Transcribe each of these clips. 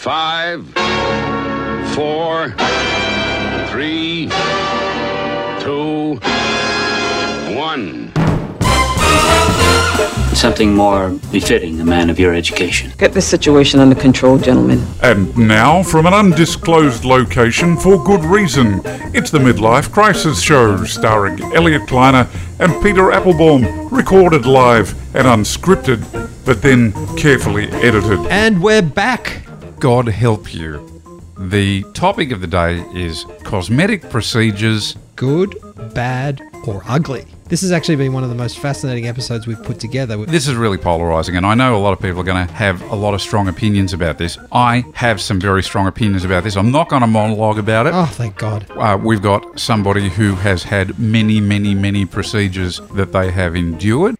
Five, four, three, two, one. Something more befitting a man of your education. Get this situation under control, gentlemen. And now, from an undisclosed location for good reason, it's the Midlife Crisis Show starring Elliot Kleiner and Peter Applebaum, recorded live and unscripted, but then carefully edited. And we're back. God help you. The topic of the day is cosmetic procedures. Good, bad, or ugly. This has actually been one of the most fascinating episodes we've put together. This is really polarizing, and I know a lot of people are going to have a lot of strong opinions about this. I have some very strong opinions about this. I'm not going to monologue about it. Oh, thank God. Uh, we've got somebody who has had many, many, many procedures that they have endured.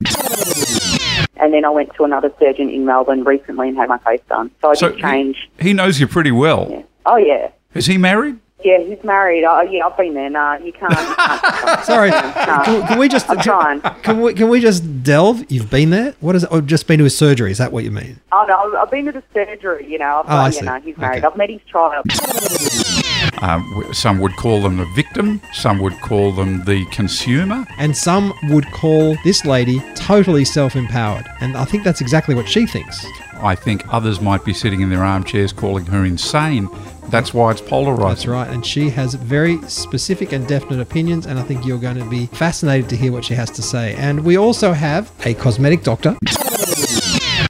And then I went to another surgeon in Melbourne recently and had my face done. So I So did change. he, he knows you pretty well. Yeah. Oh, yeah. Is he married? Yeah, he's married. Oh, yeah, I've been there. Nah, you can't. You can't Sorry, No. can, can we just I'm trying. can we can we just delve? You've been there. What is it? Or just been to his surgery? Is that what you mean? Oh, no, I've- I've been to the surgery, you know. I've, Oh, I you see. know, he's married. Okay. I've met his child. Um, some would call them the victim. Some would call them the consumer. And some would call this lady totally self-empowered, and I think that's exactly what she thinks. I think others might be sitting in their armchairs calling her insane. That's why it's polarized. That's right, and she has very specific and definite opinions, and I think you're going to be fascinated to hear what she has to say. And we also have a cosmetic doctor.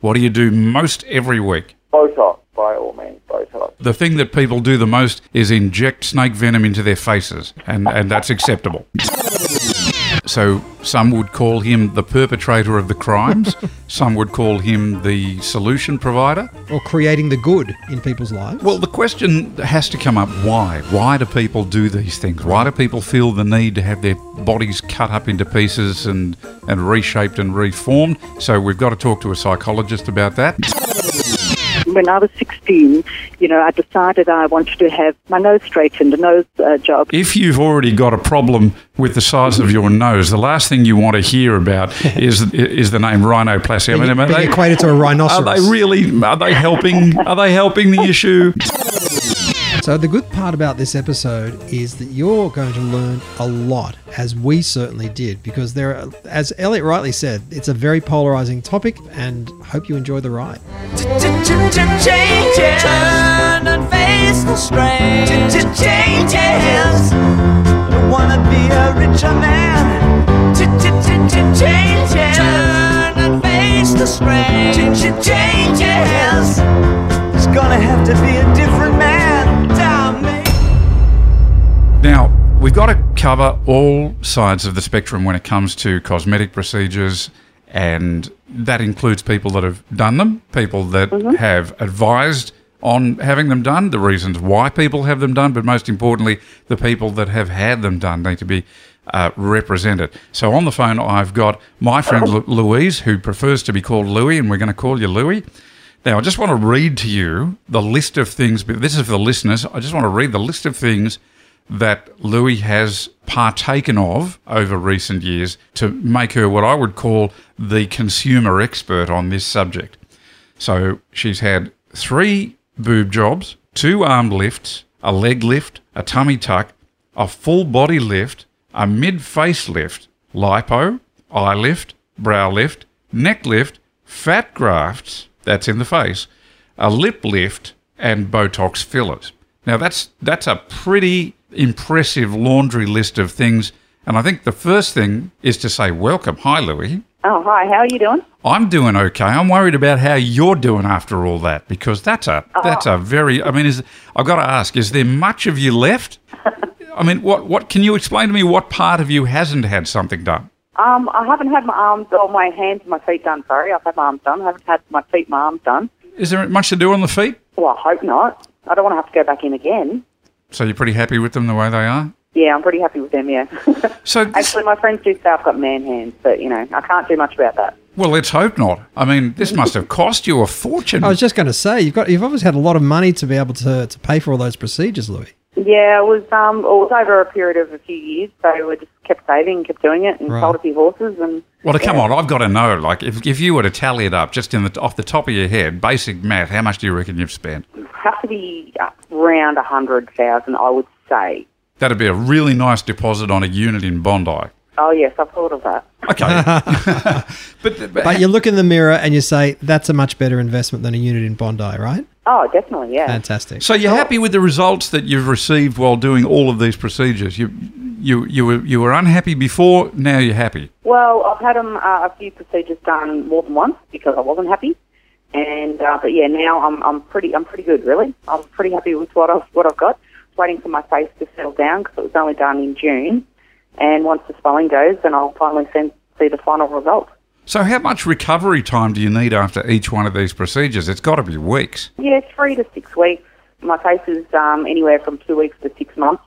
What do you do most every week? Botox, by all means, Botox. The thing that people do the most is inject snake venom into their faces, and, and that's acceptable. So some would call him the perpetrator of the crimes, some would call him the solution provider. or creating the good in people's lives. Well, the question has to come up why? Why do people do these things? Why do people feel the need to have their bodies cut up into pieces and, and reshaped and reformed? So we've got to talk to a psychologist about that. When I was 16, you know, I decided I wanted to have my nose straightened, a nose uh, job. If you've already got a problem with the size of your nose, the last thing you want to hear about is is the name rhinoplasty. I mean, are being they, equated to a rhinoceros. are they really? Are they helping? Are they helping the issue? So the good part about this episode is that you're going to learn a lot, as we certainly did, because there, are, as Elliot rightly said, it's a very polarizing topic, and hope you enjoy the ride. Changes. Turn and face the strain. Changes. Wanna be a richer man. Changes. Turn and face the strain. Changes. It's gonna have to be a different man. Now, we've got to cover all sides of the spectrum when it comes to cosmetic procedures, and that includes people that have done them, people that have advised on having them done, the reasons why people have them done, but most importantly, the people that have had them done need to be uh, represented. So on the phone, I've got my friend Lu- Louise, who prefers to be called Louie, and we're going to call you Louie. Now, I just want to read to you the list of things, but this is for the listeners. I just want to read the list of things that Louis has partaken of over recent years to make her what I would call the consumer expert on this subject. So she's had three boob jobs, two arm lifts, a leg lift, a tummy tuck, a full body lift, a mid face lift, lipo, eye lift, brow lift, neck lift, fat grafts, that's in the face, a lip lift, and Botox fillers. Now that's that's a pretty impressive laundry list of things. And I think the first thing is to say welcome. Hi, Louis. Oh, hi. How are you doing? I'm doing okay. I'm worried about how you're doing after all that because that's a that's a very. I mean, is I've got to ask: Is there much of you left? I mean, what what can you explain to me? What part of you hasn't had something done? Um, I haven't had my arms or my hands and my feet done. Sorry, I've had my arms done. I haven't had my feet, my arms done. Is there much to do on the feet? Well, I hope not. I don't want to have to go back in again. So you're pretty happy with them the way they are? Yeah, I'm pretty happy with them. Yeah. So this- Actually, my friends do say I've got man hands, but you know, I can't do much about that. well, let's hope not. I mean, this must have cost you a fortune. I was just going to say you've got you've obviously had a lot of money to be able to, to pay for all those procedures, Louis. Yeah, it was um, it was over a period of a few years. So we just kept saving, kept doing it, and Right. sold a few horses. And Well, come on, I've got to know. Like, if, if you were to tally it up just in the off the top of your head, basic math, how much do you reckon you've spent? have to be uh, around a hundred thousand, I would say. That'd be a really nice deposit on a unit in Bondi. Oh yes, I've thought of that. Okay, but, but, But you look in the mirror and you say, that's a much better investment than a unit in Bondi, right? Oh, definitely, yeah. Fantastic. so you're happy with the results that you've received while doing all of these procedures? You you you were you were unhappy before. Now you're happy. Well, I've had um, uh, a few procedures done more than once because I wasn't happy, and uh, but yeah, now I'm I'm pretty I'm pretty good really. I'm pretty happy with what I've what I've got. Waiting for my face to settle down because it was only done in June, and once the swelling goes, then I'll finally send, see the final result. So how much recovery time do you need after each one of these procedures? It's got to be weeks. Yeah, three to six weeks. My face is um, anywhere from two weeks to six months,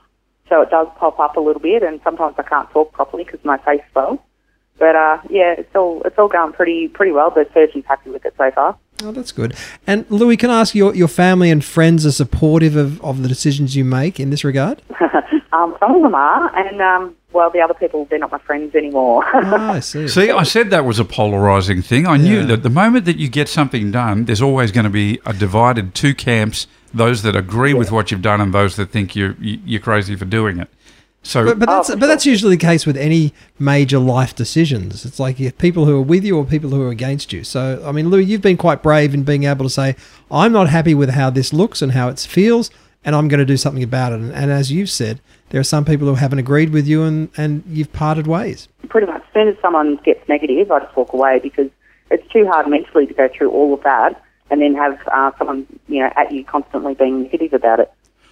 so it does pop up a little bit, and sometimes I can't talk properly because my face swells. But uh, yeah, it's all it's all going pretty pretty well. The surgeon's happy with it so far. Oh, that's good. And Louis, can I ask your your family and friends are supportive of, of the decisions you make in this regard? Um, some of them are, and um, well, the other people they're not my friends anymore. Ah, I see. See, I said that was a polarizing thing. I knew that the moment that you get something done, there's always going to be a divided two camps: those that agree with what you've done and those that think you're you- you're crazy for doing it. So, But, but that's Oh, but that's usually the case with any major life decisions. It's like you have people who are with you or people who are against you. So I mean, Louis, you've been quite brave in being able to say, "I'm not happy with how this looks and how it feels, and I'm going to do something about it." And, and as you've said, there are some people who haven't agreed with you, and and you've parted ways. pretty much, as soon as someone gets negative, I just walk away because it's too hard mentally to go through all of that and then have uh, someone you know at you constantly being negative about it.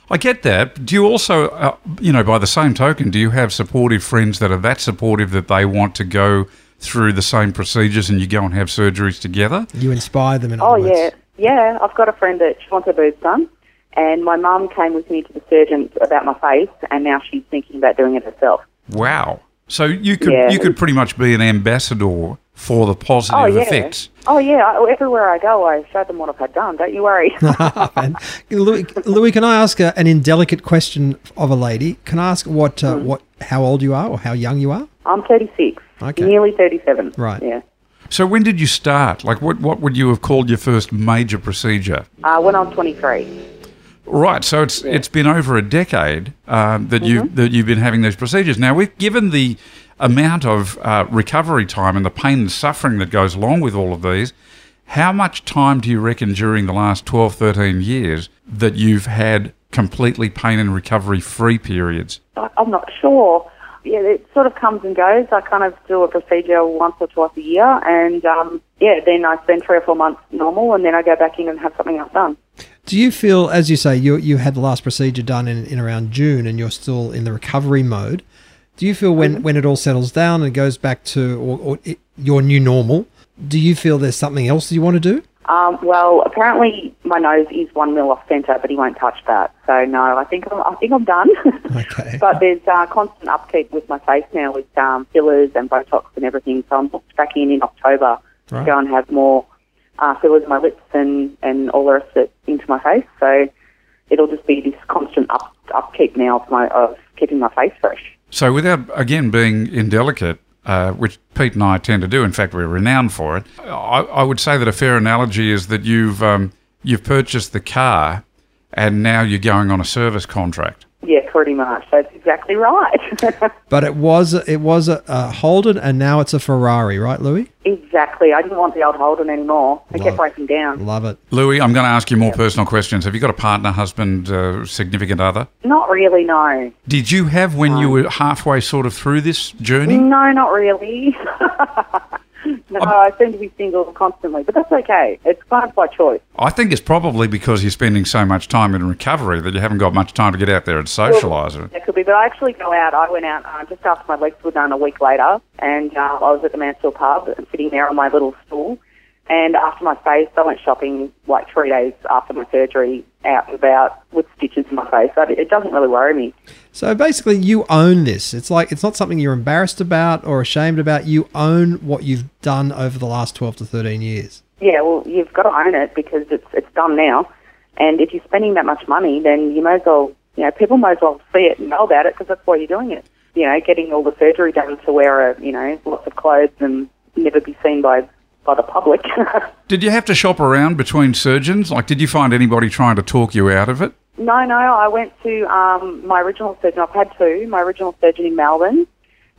I get that. Do you also, uh, you know, by the same token, do you have supportive friends that are that supportive that they want to go through the same procedures and you go and have surgeries together? You inspire them. In Oh other words. yeah, yeah. I've got a friend that she wants her boobs done, and my mum came with me to the surgeon about my face, and now she's thinking about doing it herself. Wow. So you could Yeah. you could pretty much be an ambassador for the positive Oh yeah. effects. Oh yeah. Everywhere I go, I show them what I've had done. Don't you worry. Louis, Louis, can I ask a, an indelicate question of a lady? Can I ask what uh, what how old you are or how young you are? I'm 36, Okay. nearly 37. Right. Yeah. So when did you start? Like, what what would you have called your first major procedure? Uh, when I'm 23. Right. So it's it's been over a decade um, that you Mm-hmm. that you've been having these procedures. Now, we've given the amount of uh, recovery time and the pain and suffering that goes along with all of these. How much time do you reckon during the last 12, 13 years that you've had completely pain and recovery free periods? I'm not sure. Yeah, it sort of comes and goes. I kind of do a procedure once or twice a year, and um, yeah, then I spend three or four months normal, and then I go back in and have something else done. Do you feel, as you say, you you had the last procedure done in, in around June, and you're still in the recovery mode? Do you feel when, when it all settles down and goes back to or, or it, your new normal? Do you feel there's something else you want to do? Um, well, apparently my nose is one mil off centre, but he won't touch that. So no, I think I'm, I think I'm done. Okay. but there's uh, constant upkeep with my face now with um, fillers and Botox and everything. So I'm booked back in in October Right. to go and have more uh, fillers my lips and, and all the rest of it into my face. So it'll just be this constant up, upkeep now of, my, of keeping my face fresh. So, without again being indelicate, uh, which Pete and I tend to do, in fact, we're renowned for it. I, I would say that a fair analogy is that you've um, you've purchased the car, and now you're going on a service contract. Yeah, pretty much. That's exactly right. But it was it was a, a Holden, and now it's a Ferrari, right, Louis? exactly. I didn't want the old Holden anymore. It Love kept breaking down. Love it. Louis, I'm going to ask you more personal questions. Have you got a partner, husband, uh, significant other? Not really, no. Did you have when you were halfway sort of through this journey? No, not really. no, I seem to be single constantly, but that's okay. It's kind of by choice. I think it's probably because you're spending so much time in recovery that you haven't got much time to get out there and socialise. That could be, but I actually go out. I went out uh, just after my legs were done a week later, and uh, I was at the Mansfield pub and sitting there on my little stool. And after my face, I went shopping like three days after my surgery, out and about with stitches in my face. So it doesn't really worry me. So basically, you own this. It's like it's not something you're embarrassed about or ashamed about. You own what you've done over the last twelve to thirteen years. Yeah, well, you've got to own it because it's it's done now. And if you're spending that much money, then you may as well you know, people might as well see it and know about it because that's why you're doing it. You know, getting all the surgery done to wear, a, you know, lots of clothes and never be seen by by the public. Did you have to shop around between surgeons? Like, did you find anybody trying to talk you out of it? No, no. I went to um, my original surgeon. I've had two. My original surgeon in Melbourne,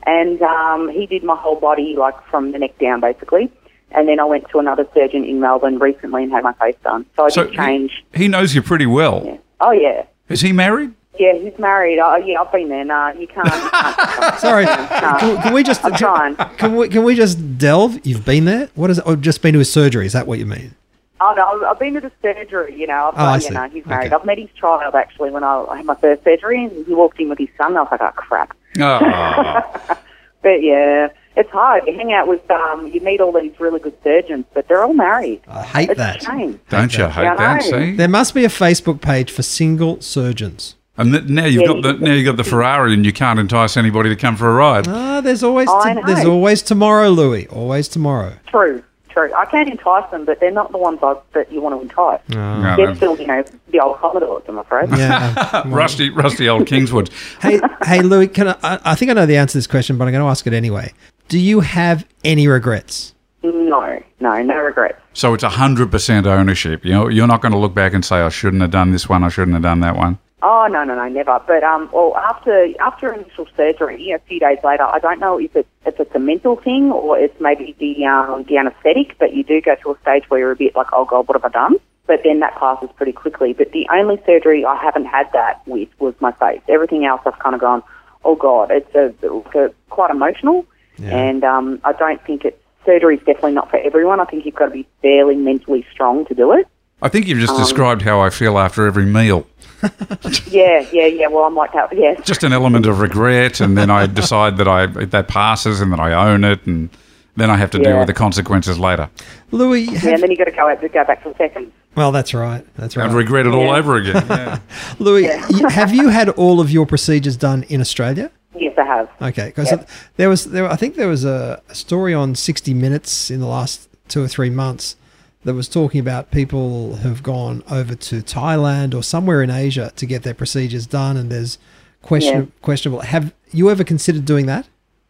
and um, he did my whole body, like from the neck down, basically. And then I went to another surgeon in Melbourne recently and had my face done. So I So did change. He, he knows you pretty well. Yeah. Oh yeah, Is he married? Yeah. He's married. Oh yeah, I've been there. No, you can't. You can't Sorry, No. can, can we just I'm trying. can we can we just delve? You've been there. What is it? Oh, just been to his surgery? Is that what you mean? Oh no, I've- I've been to the surgery. You know, I've, Oh, I you see. know, he's married. Okay. I've met his child actually when I, I had my first surgery, and he walked in with his son. I was like, oh crap. Oh, But yeah, it's hard. You hang out with, um, you meet all these really good surgeons, but they're all married. I hate It's that. a shame. don't you hate Yeah, that? See, There must be a Facebook page for single surgeons. And th- now you've Yeah, got the now you've got the Ferrari, and you can't entice anybody to come for a ride. Ah, there's always I t- know. there's always tomorrow, Louis. Always tomorrow. True, true. I can't entice them, but they're not the ones I, that you want to entice. No, They're no. still, you know, the old Commodores, I'm afraid. Yeah. rusty, rusty old Kingswood. hey, hey, Louis. Can I, I? I think I know the answer to this question, but I'm going to ask it anyway. Do you have any regrets? No, no, no regrets. So it's hundred percent ownership. You know, you're not going to look back and say, "I shouldn't have done this one. I shouldn't have done that one." Oh no, no, no, never. But um, well, after after initial surgery, a few days later, I don't know if it's if it's a mental thing or it's maybe the um the anaesthetic. But you do go to a stage where you're a bit like, oh god, what have I done? But then that passes pretty quickly. But the only surgery I haven't had that with was my face. Everything else, I've kind of gone, oh god, it's a, it's a quite emotional, and um, I don't think it's surgery is definitely not for everyone. I think you've got to be fairly mentally strong to do it. I think you've Um, just described how I feel after every meal. Yeah, yeah, yeah. Well, I'm like that. Yeah, Just an element of regret, and then I decide that I that passes, and then I own it, and then I have to deal with the consequences later. Louis, yeah. have, And then you got to go out, go back for seconds. well, that's right. That's right. I'd regret it all Yeah. over again. Yeah. Louis, y- have you had all of your procedures done in Australia? Yes, I have. Okay, because Yep. there was there I think there was a, a story on 60 Minutes in the last two or three months that was talking about people who've gone over to Thailand or somewhere in Asia to get their procedures done, and there's question Yeah. questionable. Have you ever considered doing that?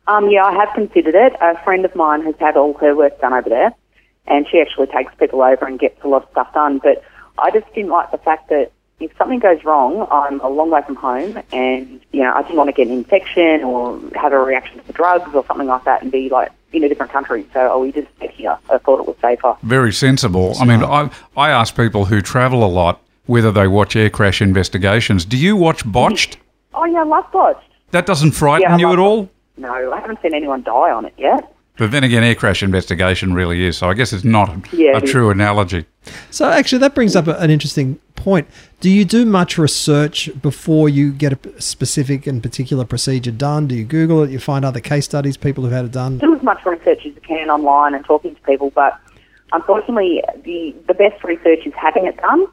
Um, yeah, I have considered it. A friend of mine has had all her work done over there, and she actually takes people over and gets a lot of stuff done. But I just didn't like the fact that if something goes wrong, I'm a long way from home, and you know I didn't want to get an infection or have a reaction to the drugs or something like that, and be like in a different country. So oh, we just get here. I thought it was safer. Very sensible. I mean, I I ask people who travel a lot whether they watch air crash investigations. Do you watch Botched? Oh yeah, I love botched. That doesn't frighten Yeah, you at all. No, I haven't seen anyone die on it yet. But then again, air crash investigation really is. So I guess it's not Yeah, a it is. true analogy. So actually, that brings up a- an interesting point. Do you do much research before you get a specific and particular procedure done? Do you Google it? You find other case studies, people who've had it done? do as much research as you can online and talking to people, but unfortunately, the, the best research is having it done.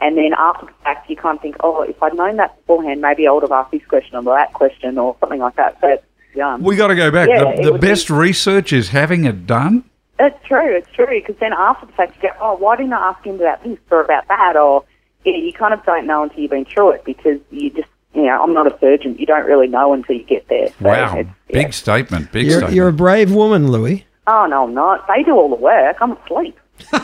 And then after the fact, you kind of think, oh, if I'd known that beforehand, maybe I would have asked this question or that question or something like that. But um, We got to go back. Yeah, the the would be- best research is having it done. it's true, it's true. Because then after the fact, you go, oh, why didn't I ask him about this or about that? Or yeah, you kind of don't know until you've been through it because you just, you know, I'm not a surgeon. You don't really know until you get there. So Wow, it's- big yeah. statement. Big You're, statement. you're a brave woman, Louis. Oh, no, I'm not. They do all the work. I'm asleep.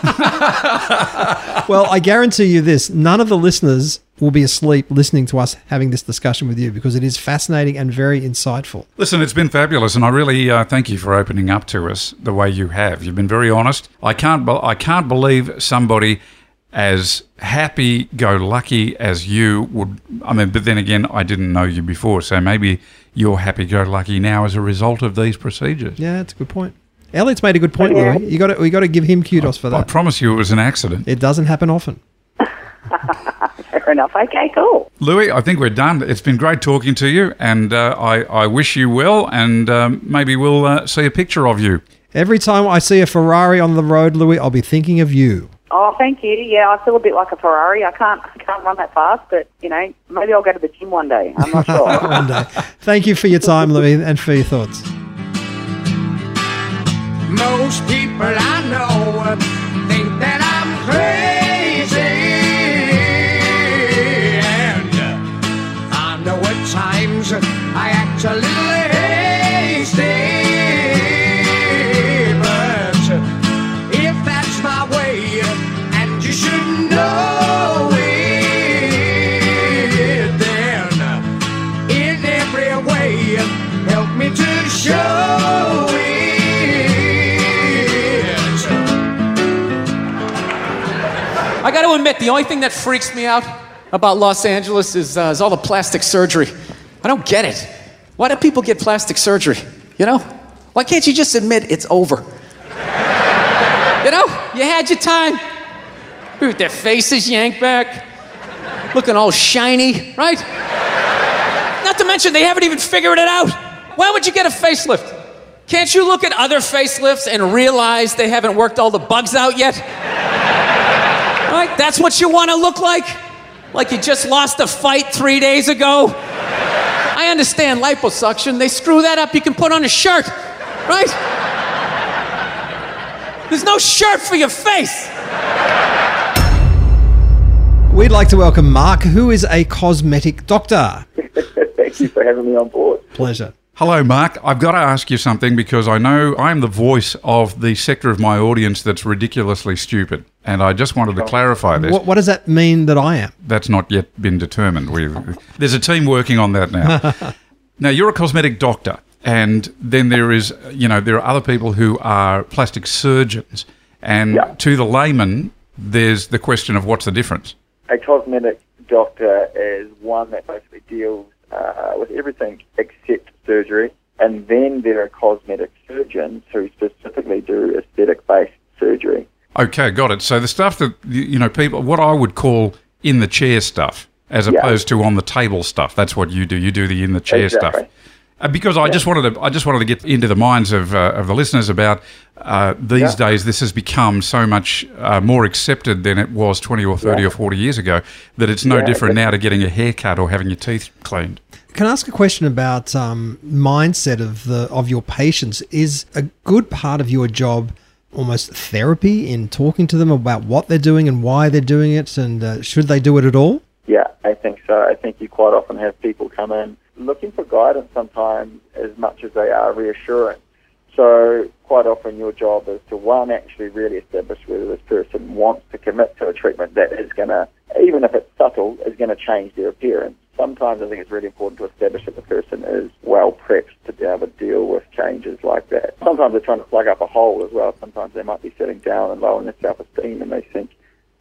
Well, I guarantee you this none of the listeners will be asleep listening to us having this discussion with you because it is fascinating and very insightful. Listen, it's been fabulous, and I really uh, thank you for opening up to us the way you have. You've been very honest. I can't, be- I can't believe somebody as happy-go-lucky as you would. I mean, but then again, I didn't know you before, so maybe you're happy-go-lucky now as a result of these procedures. Yeah, that's a good point. Elliot's made a good point, Yeah. Louis. You got to, we got to give him kudos for that. I promise you, it was an accident. It doesn't happen often. Fair enough. Okay, cool. Louis, I think we're done. It's been great talking to you, and uh, I, I wish you well, and um, maybe we'll uh, see a picture of you. Every time I see a Ferrari on the road, Louis, I'll be thinking of you. Oh, thank you. Yeah, I feel a bit like a Ferrari. I can't I can't run that fast, but you know, maybe I'll go to the gym one day. I'm not sure. One day. Thank you for your time, Louis, and for your thoughts. Most people I know admit, the only thing that freaks me out about Los Angeles is, uh, is all the plastic surgery. I don't get it. Why do people get plastic surgery? You know? Why can't you just admit it's over? you know? You had your time. With their faces yanked back, looking all shiny, right? Not to mention, they haven't even figured it out. Why would you get a facelift? Can't you look at other facelifts and realize they haven't worked all the bugs out yet? Right? That's what you want to look like? Like you just lost a fight three days ago? I understand liposuction. They screw that up. You can put on a shirt, right? There's no shirt for your face. We'd like to welcome Mark, who is a cosmetic doctor. Thank you for having me on board. Pleasure. Hello, Mark. I've got to ask you something because I know I'm the voice of the sector of my audience that's ridiculously stupid. And I just wanted to clarify this. What, what does that mean that I am? That's not yet been determined. We've, there's a team working on that now. now, you're a cosmetic doctor, and then there is, you know, there are other people who are plastic surgeons. And Yeah. to the layman, there's the question of what's the difference? A cosmetic doctor is one that basically deals uh, with everything except surgery. And then there are cosmetic surgeons who specifically do aesthetic based surgery. Okay, got it. So the stuff that you you know people, what I would call in the chair stuff, as Yeah. opposed to on the table stuff. That's what you do. You do the in the chair Exactly. stuff. Uh, because I just wanted to, I just wanted to get into the minds of uh, of the listeners about uh, these Yeah. days. This has become so much uh, more accepted than it was twenty or thirty Yeah. or forty years ago. That it's no Yeah, different exactly. now to getting a haircut or having your teeth cleaned. Can I ask a question about um, mindset of the of your patients? Is a good part of your job almost therapy in talking to them about what they're doing and why they're doing it, and uh, should they do it at all? Yeah, I think so. I think you quite often have people come in looking for guidance sometimes as much as they are reassuring. So quite often your job is to one, actually really establish whether this person wants to commit to a treatment that is going to, even if it's subtle, is going to change their appearance. Sometimes I think it's really important to establish that the person is well prepped to be able to deal with changes like that. Sometimes they're trying to plug up a hole as well. Sometimes they might be sitting down and lowering their self-esteem and they think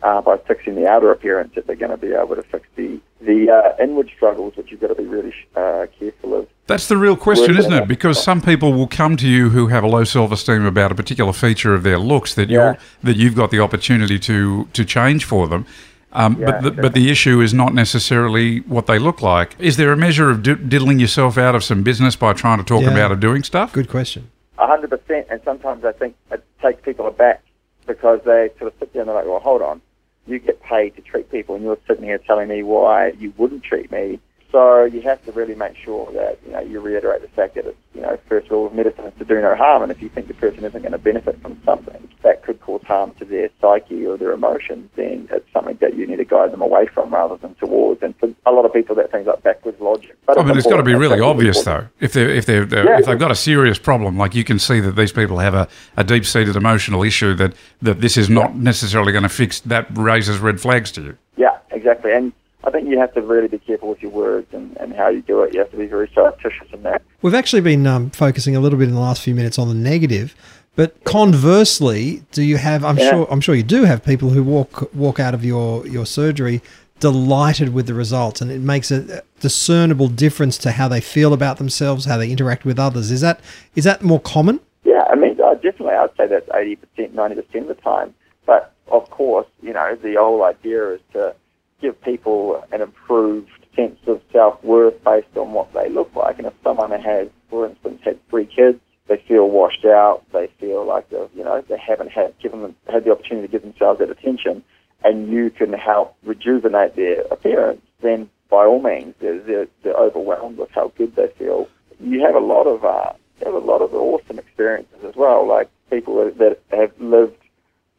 uh, by fixing the outer appearance that they're going to be able to fix the the uh, inward struggles, which you've got to be really uh, careful of. That's the real question, isn't it? Because some people will come to you who have a low self-esteem about a particular feature of their looks that Yeah. you're that you've got the opportunity to to change for them. Um, Yeah, but the, sure. but the issue is not necessarily what they look like. Is there a measure of diddling yourself out of some business by trying to talk Yeah. about or doing stuff? Good question. A hundred percent, and sometimes I think it takes people aback because they sort of sit there and they're like, "Well, hold on, you get paid to treat people, and you're sitting here telling me why you wouldn't treat me." So you have to really make sure that you know you reiterate the fact that it's you know first rule of medicine is to do no harm, and if you think the person isn't going to benefit from something that could cause harm to their psyche or their emotions, then it's something that you need to guide them away from rather than towards. And for a lot of people, that seems like backwards logic. But I mean, it's got to be really obvious, important. though. If they're if they're, they're- Yeah. if they've got a serious problem, like you can see that these people have a, a deep seated emotional issue that that this is not necessarily going to fix. That raises red flags to you. Yeah, exactly. And I think you have to really be careful with your words and, and how you do it. You have to be very surreptitious in that. We've actually been um, focusing a little bit in the last few minutes on the negative, but conversely, do you have? I'm Yeah. sure. I'm sure you do have people who walk walk out of your your surgery delighted with the results, and it makes a discernible difference to how they feel about themselves, how they interact with others. Is that is that more common? Yeah, I mean, definitely, I'd say that's 80%, 90% of the time. But of course, you know, the whole idea is to give people an improved sense of self-worth based on what they look like. And if someone has, for instance, had three kids, they feel washed out, they feel like they've, you know, they haven't had given them, had the opportunity to give themselves that attention, and you can help rejuvenate their appearance, then by all means, they're, they're, they're overwhelmed with how good they feel. You have a lot of uh, you have a lot of awesome experiences as well, like people that have lived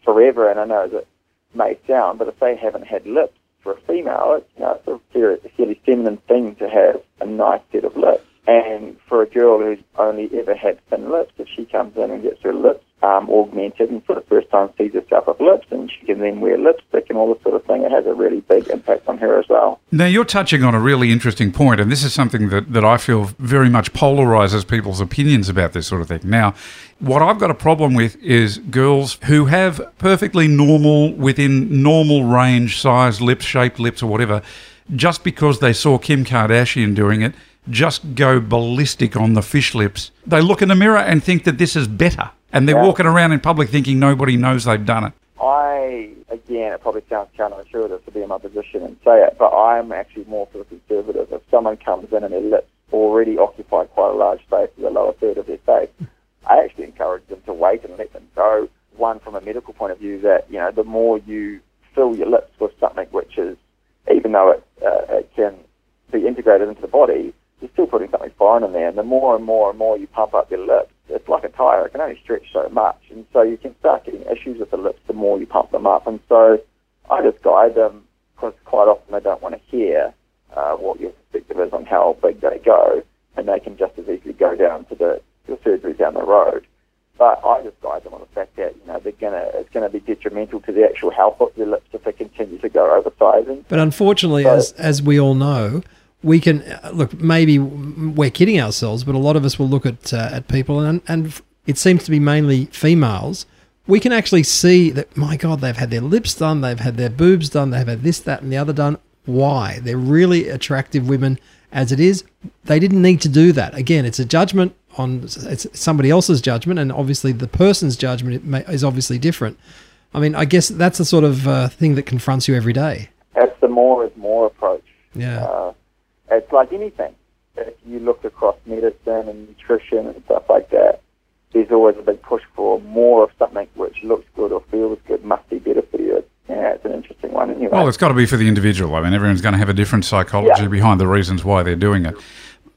forever. And I know that may sound, but if they haven't had lips for a female, it's, you know, it's a fairly, feminine thing to have a nice set of lips. And for a girl who's only ever had thin lips, if she comes in and gets her lips um, augmented and for the first time sees herself with lips and she can then wear lipstick and all this sort of thing. It has a really big impact on her as well. Now, you're touching on a really interesting point, and this is something that, that I feel very much polarizes people's opinions about this sort of thing. Now, what I've got a problem with is girls who have perfectly normal, within normal range size lips, shaped lips, or whatever, just because they saw Kim Kardashian doing it, just go ballistic on the fish lips. They look in the mirror and think that this is better, and they're Yeah. walking around in public thinking nobody knows they've done it. I, again, it probably sounds counterintuitive to be in my position and say it, but I'm actually more sort of conservative. If someone comes in and their lips already occupy quite a large space, the lower third of their face, I actually encourage them to wait and let them go. One, from a medical point of view, that, you know, the more you fill your lips with something which is, even though it, uh, it can be integrated into the body, you're still putting something foreign in there. And the more and more and more you pump up your lips, it's like a tire. It can only stretch so much. And so you can start getting issues with the lips the more you pump them up. And so I just guide them because quite often they don't want to hear uh, what your perspective is on how big they go. And they can just as easily go down to the, the surgery down the road. But I just guide them on the fact that you know they're gonna it's gonna be detrimental to the actual health of their lips if they continue to go oversizing. But unfortunately, as as we all know, we can uh, look. Maybe we're kidding ourselves, but a lot of us will look at uh, at people, and and it seems to be mainly females. We can actually see that. My God, they've had their lips done, they've had their boobs done, they've had this, that, and the other done. Why? They're really attractive women as it is. They didn't need to do that. Again, it's a judgment on it's somebody else's judgment, and obviously the person's judgment is obviously different. I mean, I guess that's the sort of uh, thing that confronts you every day. It's the more is more approach. Yeah. Uh, it's like anything. If you look across medicine and nutrition and stuff like that, there's always a big push for more of something which looks good or feels good must be better for you. Yeah, it's an interesting one anyway. Well, it's got to be for the individual. I mean, everyone's going to have a different psychology Yeah. behind the reasons why they're doing it.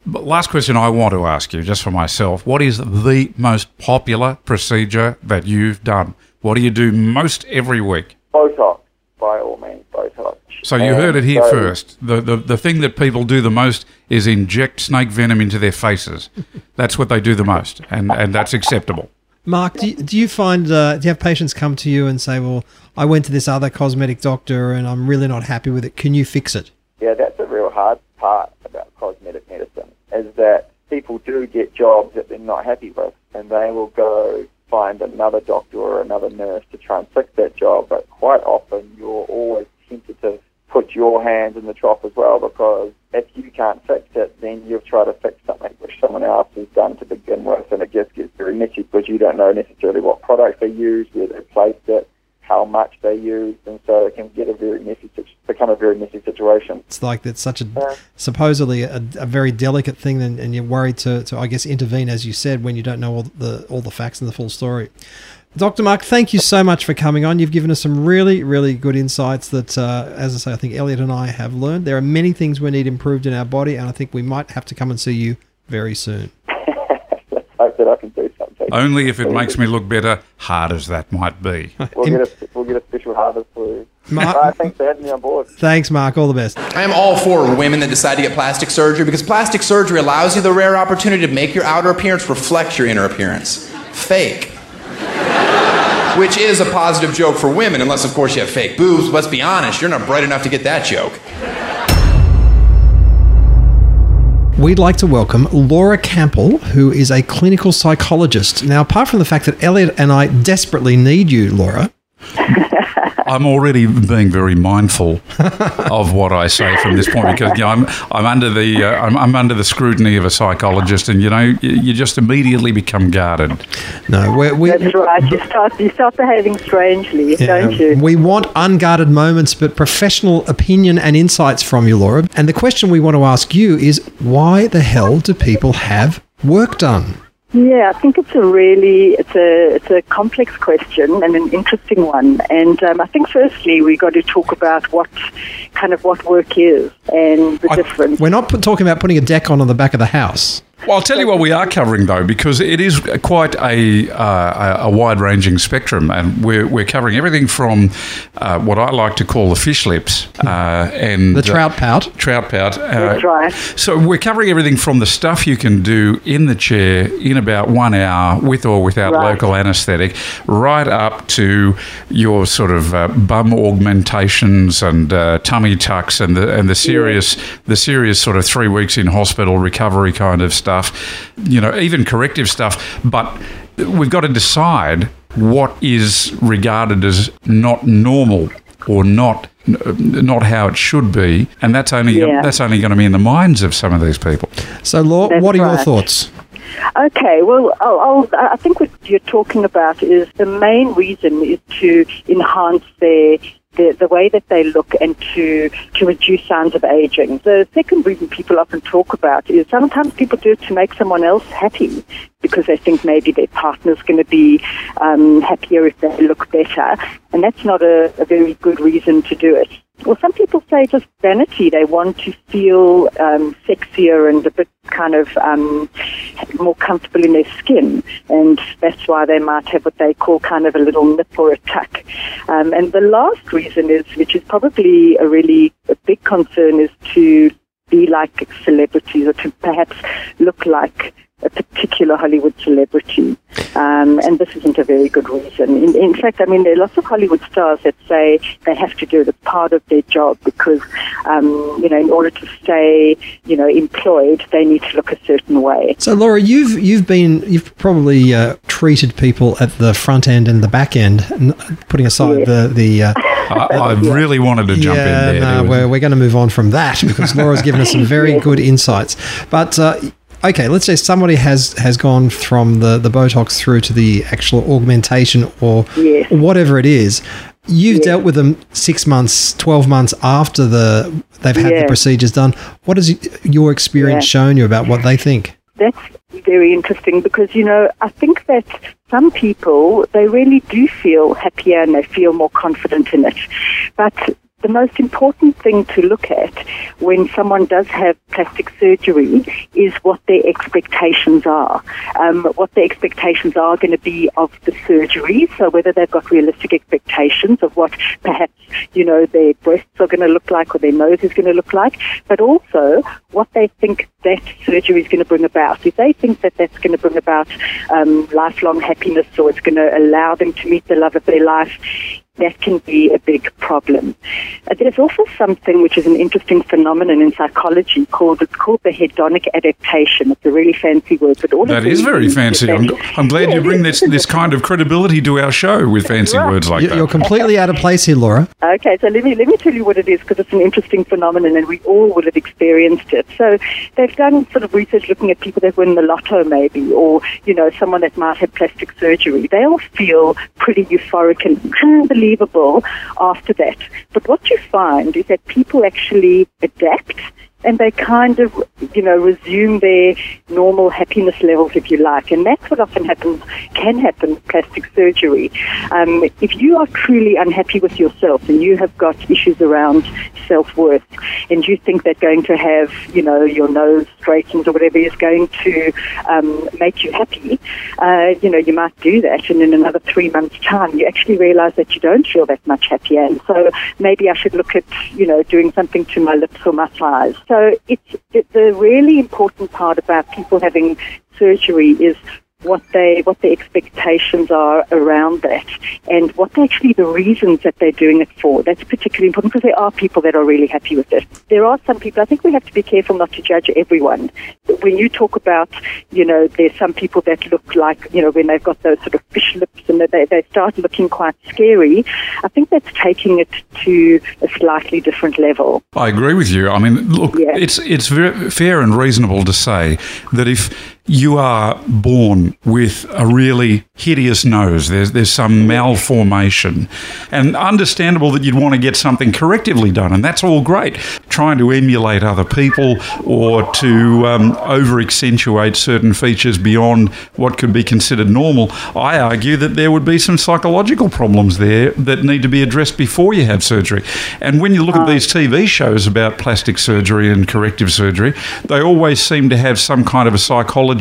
But last question I want to ask you, just for myself, what is the most popular procedure that you've done? What do you do most every week? Botox, by all means, Botox. So you And heard it here so- first. The, the the thing that people do the most is inject snake venom into their faces. That's what they do the most, and, and that's acceptable. Mark, do you, do you find uh, do you have patients come to you and say, "Well, I went to this other cosmetic doctor and I'm really not happy with it. Can you fix it?" Yeah, that's a real hard part about cosmetic medicine is that people do get jobs that they're not happy with, and they will go find another doctor or another nurse to try and fix that job. But quite often, you're always tempted to put your hands in the trough as well, because if you can't fix it, then you've tried to fix something which someone else has done to begin with, and it just gets very messy because you don't know necessarily what products they use, where they placed it, how much they used, and so it can get a very messy, become a very messy situation. It's like it's such a supposedly a, a very delicate thing, and, and you're worried to, to I guess intervene as you said when you don't know all the all the facts and the full story. Dr. Mark, thank you so much for coming on. You've given us some really, really good insights that, uh, as I say, I think Elliot and I have learned. There are many things we need improved in our body, and I think we might have to come and see you very soon. Hope that I can. Only if it makes me look better, hard as that might be. We'll get a we'll get a special harvest for you. Mark- All right, thanks for having me on board. Thanks, Mark. All the best. I am all for women that decide to get plastic surgery because plastic surgery allows you the rare opportunity to make your outer appearance reflect your inner appearance. Fake. Which is a positive joke for women, unless, of course, you have fake boobs. Let's be honest, you're not bright enough to get that joke. We'd like to welcome Laura Campbell, who is a clinical psychologist. Now, apart from the fact that Elliot and I desperately need you, Laura, I'm already being very mindful of what I say from this point because you know, I'm I'm under the uh, I'm, I'm under the scrutiny of a psychologist, and you know you, you just immediately become guarded. no, we're, we That's right. You start you start behaving strangely, Yeah, don't you? We want unguarded moments, but professional opinion and insights from you, Laura. And the question we want to ask you is why the hell do people have work done? Yeah, I think it's a really it's a it's a complex question and an interesting one. And um, I think firstly we have got to talk about what kind of what work is and the difference. We're not put, talking about putting a deck on on the back of the house. Well, I'll tell you what we are covering though, because it is quite a uh, a wide ranging spectrum, and we're we're covering everything from uh, what I like to call the fish lips uh, and The trout pout. trout pout. Uh, That's right. So we're covering everything from the stuff you can do in the chair in about one hour, with or without Right. local anaesthetic, right up to your sort of uh, bum augmentations and uh, tummy tucks and the and the serious the serious sort of three weeks in hospital recovery kind of stuff. You know, even corrective stuff, but. We've got to decide what is regarded as not normal or not not how it should be, and that's only Yeah. that's only going to be in the minds of some of these people. So, Laura, That's what are your thoughts? Okay, well, I'll, I'll, I think what you're talking about is the main reason is to enhance their the, the way that they look and to, to reduce signs of aging. The second reason people often talk about is sometimes people do it to make someone else happy because they think maybe their partner's going to be um, happier if they look better. And that's not a, a very good reason to do it. Well, some people say just vanity. They want to feel um, sexier and a bit kind of um, more comfortable in their skin, and that's why they might have what they call kind of a little nip or a tuck. Um, and the last reason is, which is probably a really a big concern, is to be like celebrities or to perhaps look like a particular Hollywood celebrity. Um, and this isn't a very good reason. In, in fact, I mean, there are lots of Hollywood stars that say they have to do it as part of their job because, um, you know, in order to stay, you know, employed, they need to look a certain way. So, Laura, you've you've been you've probably uh, treated people at the front end and the back end, putting aside the the. Uh, I, I really wanted to jump yeah, in there. no, There we're, we're going to move on from that because Laura's given us some very good insights. But uh, okay, let's say somebody has has gone from the, the Botox through to the actual augmentation or Yes. whatever it is. You've dealt with them six months, twelve months after the they've had the procedures done. What has your experience shown you about what they think? That's very interesting because, you know, I think that some people, they really do feel happier and they feel more confident in it. But the most important thing to look at when someone does have plastic surgery is what their expectations are. Um, what their expectations are going to be of the surgery. So whether they've got realistic expectations of what perhaps, you know, their breasts are going to look like or their nose is going to look like, but also what they think that surgery is going to bring about. If they think that that's going to bring about um, lifelong happiness or it's going to allow them to meet the love of their life, that can be a big problem. Uh, there's also something which is an interesting phenomenon in psychology called it's called the hedonic adaptation. It's a really fancy word, but all that it is very fancy. I'm, I'm glad Yeah, you bring this this kind of credibility to our show with fancy words like You- that. You're completely out of place here, Laura. Okay, so let me let me tell you what it is because it's an interesting phenomenon and we all would have experienced it. So they've done sort of research looking at people that win the lotto maybe or, you know, someone that might have plastic surgery. They all feel pretty euphoric and unbelievable after that. But what you find is that people actually adapt and they kind of, you know, resume their normal happiness levels, if you like. And that's what often happens, can happen with plastic surgery. Um, if you are truly unhappy with yourself and you have got issues around self-worth and you think that going to have, you know, your nose straightened or whatever is going to um, make you happy, uh, you know, you might do that. And in another three months' time, you actually realize that you don't feel that much happier. And so maybe I should look at, you know, doing something to my lips or my thighs. So it's, it, the really important part about people having surgery is what they what the expectations are around that and what actually the reasons that they're doing it for. That's particularly important because there are people that are really happy with it. There are some people I think we have to be careful not to judge everyone. When you talk about, you know, there's some people that look like, you know, when they've got those sort of fish lips and they, they start looking quite scary, I think that's taking it to a slightly different level. I agree with you. I mean, look, Yeah. it's it's very fair and reasonable to say that if you are born with a really hideous nose. There's there's some malformation, and understandable that you'd want to get something correctively done, and that's all great. Trying to emulate other people or to um, over accentuate certain features beyond what could be considered normal. I argue that there would be some psychological problems there that need to be addressed before you have surgery. And when you look at these TV shows about plastic surgery and corrective surgery, they always seem to have some kind of a psychology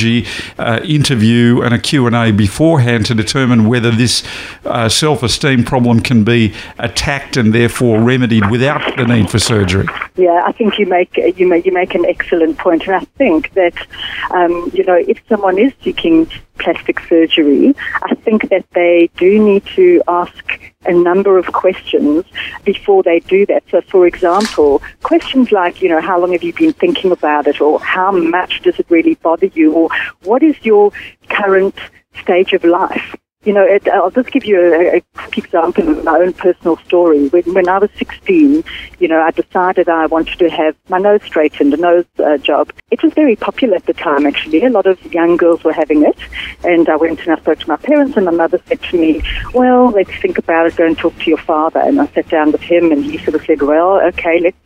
uh, interview and a Q&A beforehand to determine whether this uh, self-esteem problem can be attacked and therefore remedied without the need for surgery. Yeah, I think you make you make you make an excellent point. point, and I think that um, you know if someone is seeking plastic surgery, I think that they do need to ask a number of questions before they do that. So, for example, questions like, you know, how long have you been thinking about it, or how much does it really bother you, or what is your current stage of life? You know, it, I'll just give you a, a quick example of my own personal story. When, when I was 16, you know, I decided I wanted to have my nose straightened, a nose uh, job. It was very popular at the time, actually. A lot of young girls were having it. And I went and I spoke to my parents, and my mother said to me, Well, let's think about it, go and talk to your father. And I sat down with him, and he sort of said, Well, okay, let's,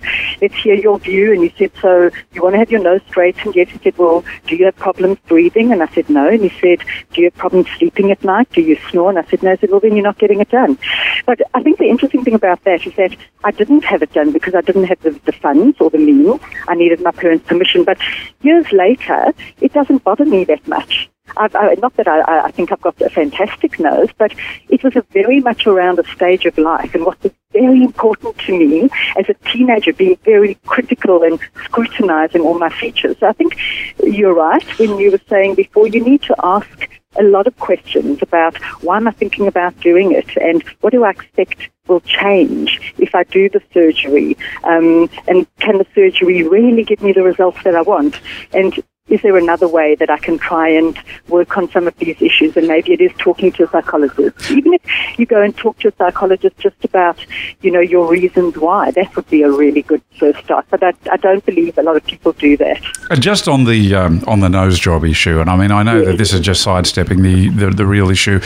let's hear your view. And he said, So you want to have your nose straightened? Yes. He said, Well, do you have problems breathing? And I said, No. And he said, Do you have problems sleeping at night? Do you snore? And I said, No. He said, Well, then you're not getting it done. But I think the interesting thing about that is that I didn't have it done because I didn't have the, the funds or the means. I needed my parents' permission. But years later, it doesn't bother me that much. I've, I, not that I, I think I've got a fantastic nose, but it was a very much around a stage of life. And what was very important to me as a teenager, being very critical and scrutinizing all my features. So I think you're right when you were saying before, you need to ask a lot of questions about why am I thinking about doing it and what do I expect will change if I do the surgery? Um, and can the surgery really give me the results that I want? And is there another way that I can try and work on some of these issues? And maybe it is talking to a psychologist. Even if you go and talk to a psychologist just about, you know, your reasons why, that would be a really good first start. But I, I don't believe a lot of people do that. And just on the um, on the nose job issue, and I mean, I know that this is just sidestepping the the, the real issue.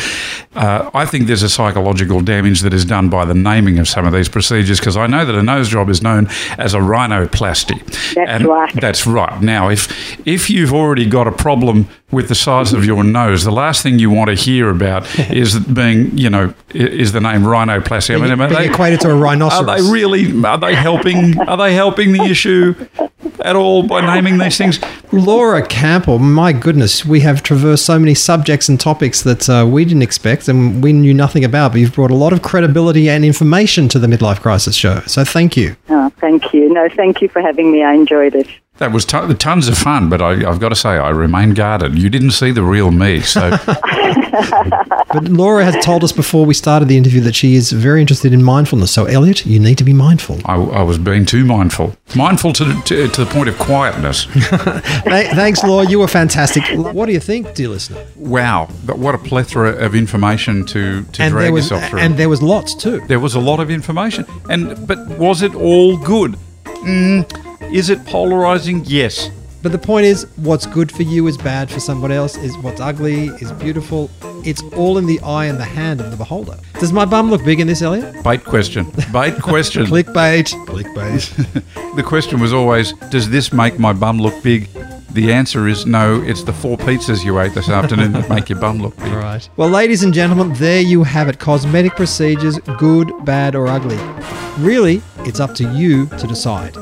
Uh, I think there's a psychological damage that is done by the naming of some of these procedures because I know that a nose job is known as a rhinoplasty. That's and right. That's right. Now, if if you've already got a problem with the size of your nose, the last thing you want to hear about is being, you know, is the name rhinoplasty. I mean, are Being equated to a rhinoceros. Are they really? Are they helping? Are they helping the issue at all by naming these things? Laura Campbell, my goodness, we have traversed so many subjects and topics that uh, we didn't expect and we knew nothing about, but you've brought a lot of credibility and information to the Midlife Crisis Show. So thank you. Oh, thank you. No, thank you for having me. I enjoyed it. That was ton tons of fun, but I, I've got to say, I remain guarded. You didn't see the real me, so But Laura has told us before we started the interview that she is very interested in mindfulness. So, Elliot, you need to be mindful. I, I was being too mindful. Mindful to, to, to the point of quietness. Thanks, Laura. You were fantastic. What do you think, dear listener? Wow, but what a plethora of information to, to And drag was yourself through. and there was lots too. There was a lot of information. And but was it all good? Mm, is it polarizing? Yes. But the point is, what's good for you is bad for someone else. Is what's ugly is beautiful. It's all in the eye and the hand of the beholder. Does my bum look big in this, Elliot? Bait question. Bait question. Clickbait. Clickbait. the question was always, does this make my bum look big? The answer is no. It's the four pizzas you ate this afternoon that make your bum look big. Right. Well, ladies and gentlemen, there you have it. Cosmetic procedures, good, bad, or ugly. Really, it's up to you to decide.